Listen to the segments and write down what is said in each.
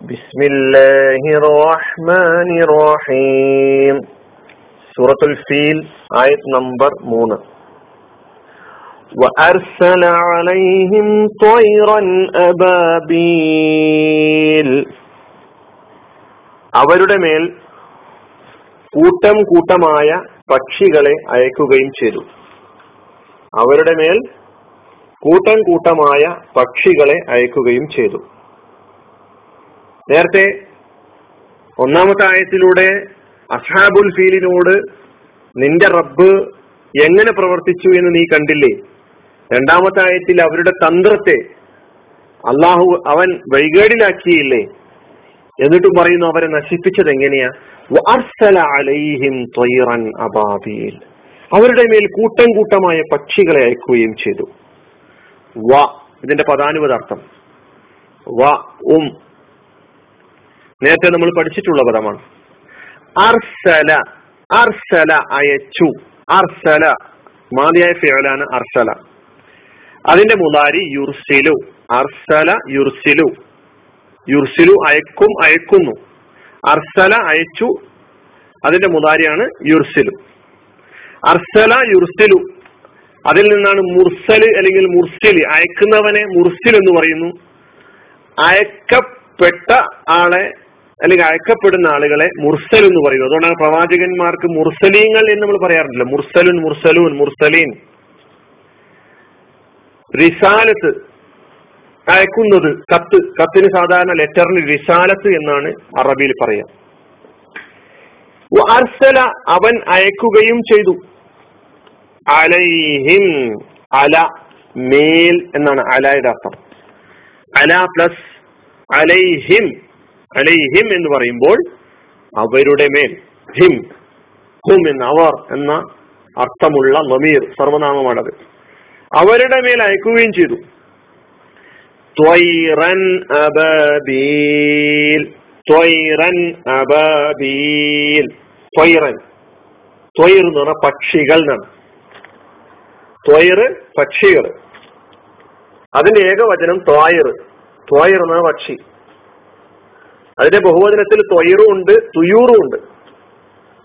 بسم الله الرحمن الرحيم سورة الفيل آية نمبر 3 وأرسل عليهم طيرا أبابيل അവരുടെ മേൽ കൂട്ടം കൂട്ടമായ പക്ഷികളെ അയക്കുകയും ചെയ്തു അവരുടെ മേൽ കൂട്ടം കൂട്ടമായ പക്ഷികളെ അയക്കുകയും ചെയ്തു നേരത്തെ ഒന്നാമത്തെ ആയത്തിലൂടെ അസ്ഹാബുൽ ഫീലിനോട് നിന്റെ റബ്ബ് എങ്ങനെ പ്രവർത്തിച്ചു എന്ന് നീ കണ്ടില്ലേ? രണ്ടാമത്തെ ആയത്തിൽ അവരുടെ തന്ത്രത്തെ അള്ളാഹു അവൻ വൈകേടിലാക്കിയില്ലേ എന്നിട്ടും പറയുന്നു അവരെ നശിപ്പിച്ചത് എങ്ങനെയാ? അവരുടെ മേൽ കൂട്ടം കൂട്ടമായ പക്ഷികളെ അയക്കുകയും ചെയ്തു. വ ഇതിന്റെ പദാനുപദാർത്ഥം വ ഉം നേരത്തെ നമ്മൾ പഠിച്ചിട്ടുള്ള പദമാണ്. അർസല അർസല അയച്ചു. അർസല മാതിയായ ഫേലാണ് അർസല. അതിന്റെ മുതാരി യുർസിലു. അർസല യുർസിലു. യുർസിലു അയക്കും അയക്കുന്നു. അർസല അയച്ചു അതിന്റെ മുതാരിയാണ് യുർസിലു. അർസല യുർസിലു. അതിൽ നിന്നാണ് മുർസൽ അല്ലെങ്കിൽ മുർസിൽ അയക്കുന്നവനെ മുർസിൽ എന്ന് പറയുന്നു. അയക്കപ്പെട്ട ആളെ അല്ലെങ്കിൽ അയക്കപ്പെടുന്ന ആളുകളെ മുർസൽ എന്ന് പറയും അതുകൊണ്ടാണ് പ്രവാചകന്മാർക്ക് മുർസലീങ്ങൾ എന്ന് നമ്മൾ പറയാറുണ്ടല്ലോ. മുർസലുൻ മുർസലൂൻ മുർസലീൻ. റിസാലത്ത് അയക്കുന്നത് കത്ത്. കത്തിന് സാധാരണ ലെറ്ററിന് റിസാലത്ത് എന്നാണ് അറബിയിൽ പറയാം. അർസല അവൻ അയക്കുകയും ചെയ്തു. അലൈഹിം അല മേൽ എന്നാണ് അലയുടെ അർത്ഥം. അല പ്ലസ് അലൈഹിം അലൈഹിം എന്ന് പറയുമ്പോൾ അവരുടെ മേൽ ഹിം ഹും എന്ന് അവർ എന്ന അർത്ഥമുള്ള നമീർ സർവനാമമാണത്. അവരുടെ മേൽ അയക്കുകയും ചെയ്തു. ത്വൈറൻ ത്വൈറൻ ത്വൈറൻ ത്വയർ എന്ന് പറഞ്ഞ പക്ഷികൾ എന്നാണ്. ത്വയർ പക്ഷികൾ. അതിന്റെ ഏകവചനം ത്വായർ. ത്വായർ എന്ന പക്ഷി. അതിന്റെ ബഹുവചനത്തിൽ തൊയറും ഉണ്ട് തുയൂറും ഉണ്ട്.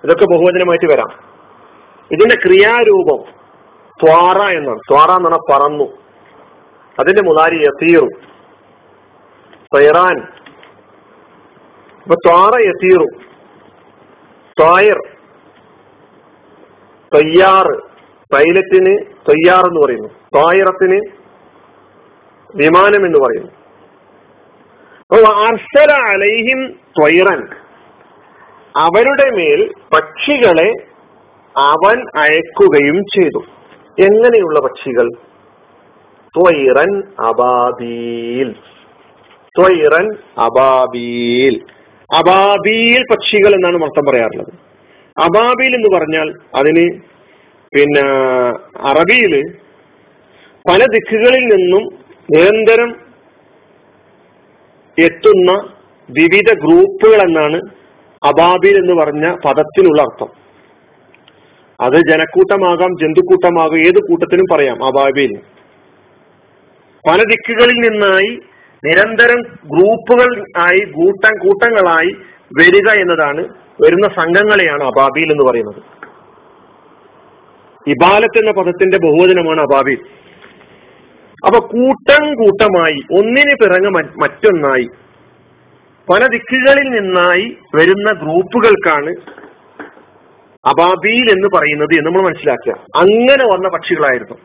ഇതൊക്കെ ബഹുവചനമായിട്ട് വരാം. ഇതിന്റെ ക്രിയാരൂപം ത്വാറ എന്നാണ്. ത്വാറ എന്ന് പറഞ്ഞാൽ പറന്നു. അതിന്റെ മുതാരി യസീറു. തൊയറാൻ. അപ്പൊ ത്വാറ യസീറു. ത്വായർ. തയ്യാറ് പൈലറ്റിന് തയ്യാർ എന്ന് പറയുന്നു. ത്വായറത്തിന് വിമാനം എന്ന് പറയുന്നു. അർസല അലൈഹിം ത്വൈറൻ. അവരുടെ മേൽ പക്ഷികളെ അവൻ അയക്കുകയും ചെയ്തു. എങ്ങനെയുള്ള പക്ഷികൾ? ത്വൈറൻ അബാബീൽ. ത്വൈറൻ അബാബീൽ. അബാബീൽ പക്ഷികൾ എന്നാണ് മൊത്തം പറയാറുള്ളത്. അബാബീൽ എന്ന് പറഞ്ഞാൽ അതിന് പിന്നെ അറബിയിൽ പല ദിക്കുകളിൽ നിന്നും നിരന്തരം എത്തുന്ന വിവിധ ഗ്രൂപ്പുകൾ എന്നാണ് അബാബിൽ എന്ന് പറഞ്ഞ പദത്തിനുള്ള അർത്ഥം. അത് ജനക്കൂട്ടമാകാം ജന്തുക്കൂട്ടമാകാം ഏത് കൂട്ടത്തിനും പറയാം അബാബിൽ. പല ദിക്കുകളിൽ നിന്നായി നിരന്തരം ഗ്രൂപ്പുകൾ ആയി കൂട്ടം കൂട്ടങ്ങളായി വരിക എന്നതാണ് വരുന്ന സംഘങ്ങളെയാണ് അബാബിൽ എന്ന് പറയുന്നത്. ഇബാലത്ത് എന്ന പദത്തിന്റെ ബഹുവചനമാണ് അബാബിൽ. അപ്പൊ കൂട്ടം കൂട്ടമായി ഒന്നിന് പിറങ്ങ മറ്റൊന്നായി. പല ദിക്കുകളിൽ നിന്നായി വരുന്ന ഗ്രൂപ്പുകൾക്കാണ് അബാബീൽ എന്ന് പറയുന്നത് എന്ന് നമ്മൾ മനസ്സിലാക്കുക. അങ്ങനെ വന്ന പക്ഷികളായിരുന്നു.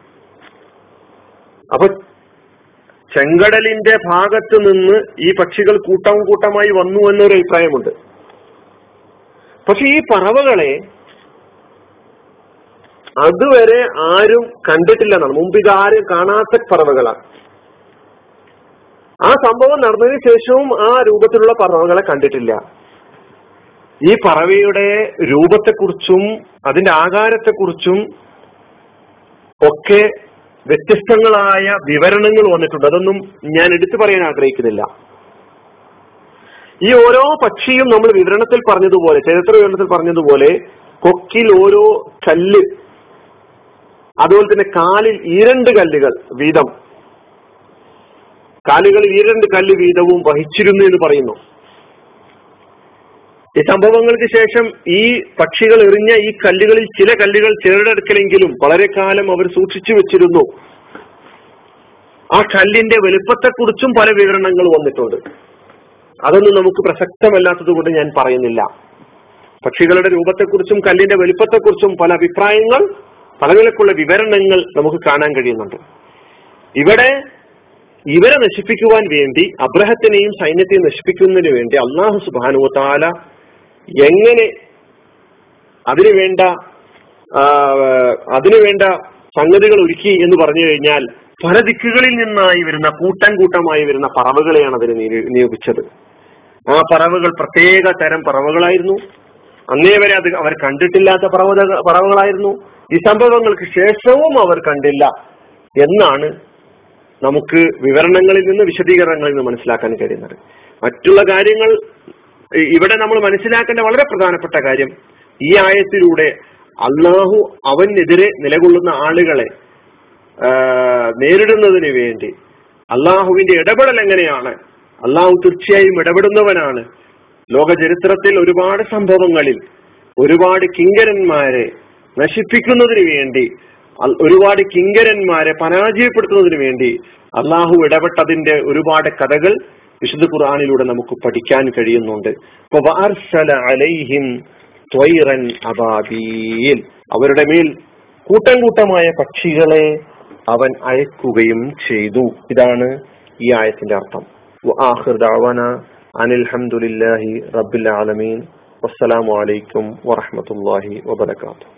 അപ്പൊ ചെങ്കടലിന്റെ ഭാഗത്ത് നിന്ന് ഈ പക്ഷികൾ കൂട്ടം കൂട്ടമായി വന്നു എന്നൊരു അഭിപ്രായമുണ്ട് പക്ഷെ ഈ പറവകളെ അതുവരെ ആരും കണ്ടിട്ടില്ലെന്നാണ്. മുമ്പ് ഇത് ആരും കാണാത്ത പറവകളാണ്. ആ സംഭവം നടന്നതിന് ശേഷവും ആ രൂപത്തിലുള്ള പറവകളെ കണ്ടിട്ടില്ല. ഈ പറവയുടെ രൂപത്തെക്കുറിച്ചും അതിന്റെ ആകാരത്തെക്കുറിച്ചും ഒക്കെ വ്യത്യസ്തങ്ങളായ വിവരണങ്ങൾ വന്നിട്ടുണ്ട്. അതൊന്നും ഞാൻ എടുത്തു പറയാൻ ആഗ്രഹിക്കുന്നില്ല. ഈ ഓരോ പക്ഷിയും നമ്മൾ വിവരണത്തിൽ പറഞ്ഞതുപോലെ ചരിത്ര വിവരണത്തിൽ പറഞ്ഞതുപോലെ കൊക്കിൽ ഓരോ കല്ല് അതുപോലെ തന്നെ കാലിൽ ഈരണ്ട് കല്ലുകൾ വീതം. കാലുകളിൽ ഈരണ്ട് കല്ല് വീതവും വഹിച്ചിരുന്നു എന്ന് പറയുന്നു. ഈ സംഭവങ്ങൾക്ക് ശേഷം ഈ പക്ഷികൾ എറിഞ്ഞ ഈ കല്ലുകളിൽ ചില കല്ലുകൾ ചിലരെടുക്കലെങ്കിലും വളരെ കാലം അവർ സൂക്ഷിച്ചു വെച്ചിരുന്നു. ആ കല്ലിന്റെ വലുപ്പത്തെക്കുറിച്ചും പല വിവരണങ്ങൾ വന്നിട്ടുണ്ട്. അതൊന്നും നമുക്ക് പ്രസക്തമല്ലാത്തത് കൊണ്ട് ഞാൻ പറയുന്നില്ല. പക്ഷികളുടെ രൂപത്തെക്കുറിച്ചും കല്ലിന്റെ വലുപ്പത്തെക്കുറിച്ചും പല അഭിപ്രായങ്ങൾ പല നിലക്കുള്ള വിവരണങ്ങൾ നമുക്ക് കാണാൻ കഴിയുന്നുണ്ട്. ഇവിടെ ഇവരെ നശിപ്പിക്കുവാൻ വേണ്ടി അബ്രഹത്തിനെയും സൈന്യത്തെയും നശിപ്പിക്കുന്നതിന് വേണ്ടി അള്ളാഹു സുബാനുവത്താല എങ്ങനെ അതിനുവേണ്ട അതിനുവേണ്ട സംഗതികൾ ഒരുക്കി എന്ന് പറഞ്ഞു കഴിഞ്ഞാൽ പല ദിക്കുകളിൽ നിന്നായി വരുന്ന കൂട്ടം കൂട്ടമായി വരുന്ന പറവുകളെയാണ് അതിന് നിയോഗിച്ചത്. ആ പറവുകൾ പ്രത്യേക തരം പറവുകളായിരുന്നു. അന്നേ വരെ അത് അവർ കണ്ടിട്ടില്ലാത്ത പറവത പറവുകളായിരുന്നു. ഈ സംഭവങ്ങൾക്ക് ശേഷവും അവർ കണ്ടില്ല എന്നാണ് നമുക്ക് വിവരണങ്ങളിൽ നിന്ന് വിശദീകരണങ്ങളിൽ നിന്ന് മനസ്സിലാക്കാൻ കഴിയുന്നത്. മറ്റുള്ള കാര്യങ്ങൾ ഇവിടെ നമ്മൾ മനസ്സിലാക്കേണ്ട വളരെ പ്രധാനപ്പെട്ട കാര്യം ഈ ആയത്തിലൂടെ അള്ളാഹു അവനെതിരെ നിലകൊള്ളുന്ന ആളുകളെ നേരിടുന്നതിന് വേണ്ടി അള്ളാഹുവിന്റെ ഇടപെടൽ എങ്ങനെയാണ് അള്ളാഹു തീർച്ചയായും ഇടപെടുന്നവനാണ്. ലോക ചരിത്രത്തിൽ ഒരുപാട് സംഭവങ്ങളിൽ ഒരുപാട് കിങ്കരന്മാരെ നശിപ്പിക്കുന്നതിന് വേണ്ടി ഒരുപാട് കിങ്കരന്മാരെ പരാജയപ്പെടുത്തുന്നതിന് വേണ്ടി അള്ളാഹു ഇടപെട്ടതിന്റെ ഒരുപാട് കഥകൾ വിശുദ്ധ ഖുർആാനിലൂടെ നമുക്ക് പഠിക്കാൻ കഴിയുന്നുണ്ട്. അവരുടെ മേൽ കൂട്ടം കൂട്ടമായ പക്ഷികളെ അവൻ അയക്കുകയും ചെയ്തു. ഇതാണ് ഈ ആയത്തിന്റെ അർത്ഥം. അനിൽഹമുല്ലാഹി റബ്ബിൽ ആലമീൻ. വസ്സലാമലൈക്കും വറഹമത്തല്ലാഹി വബർക്കാത്തു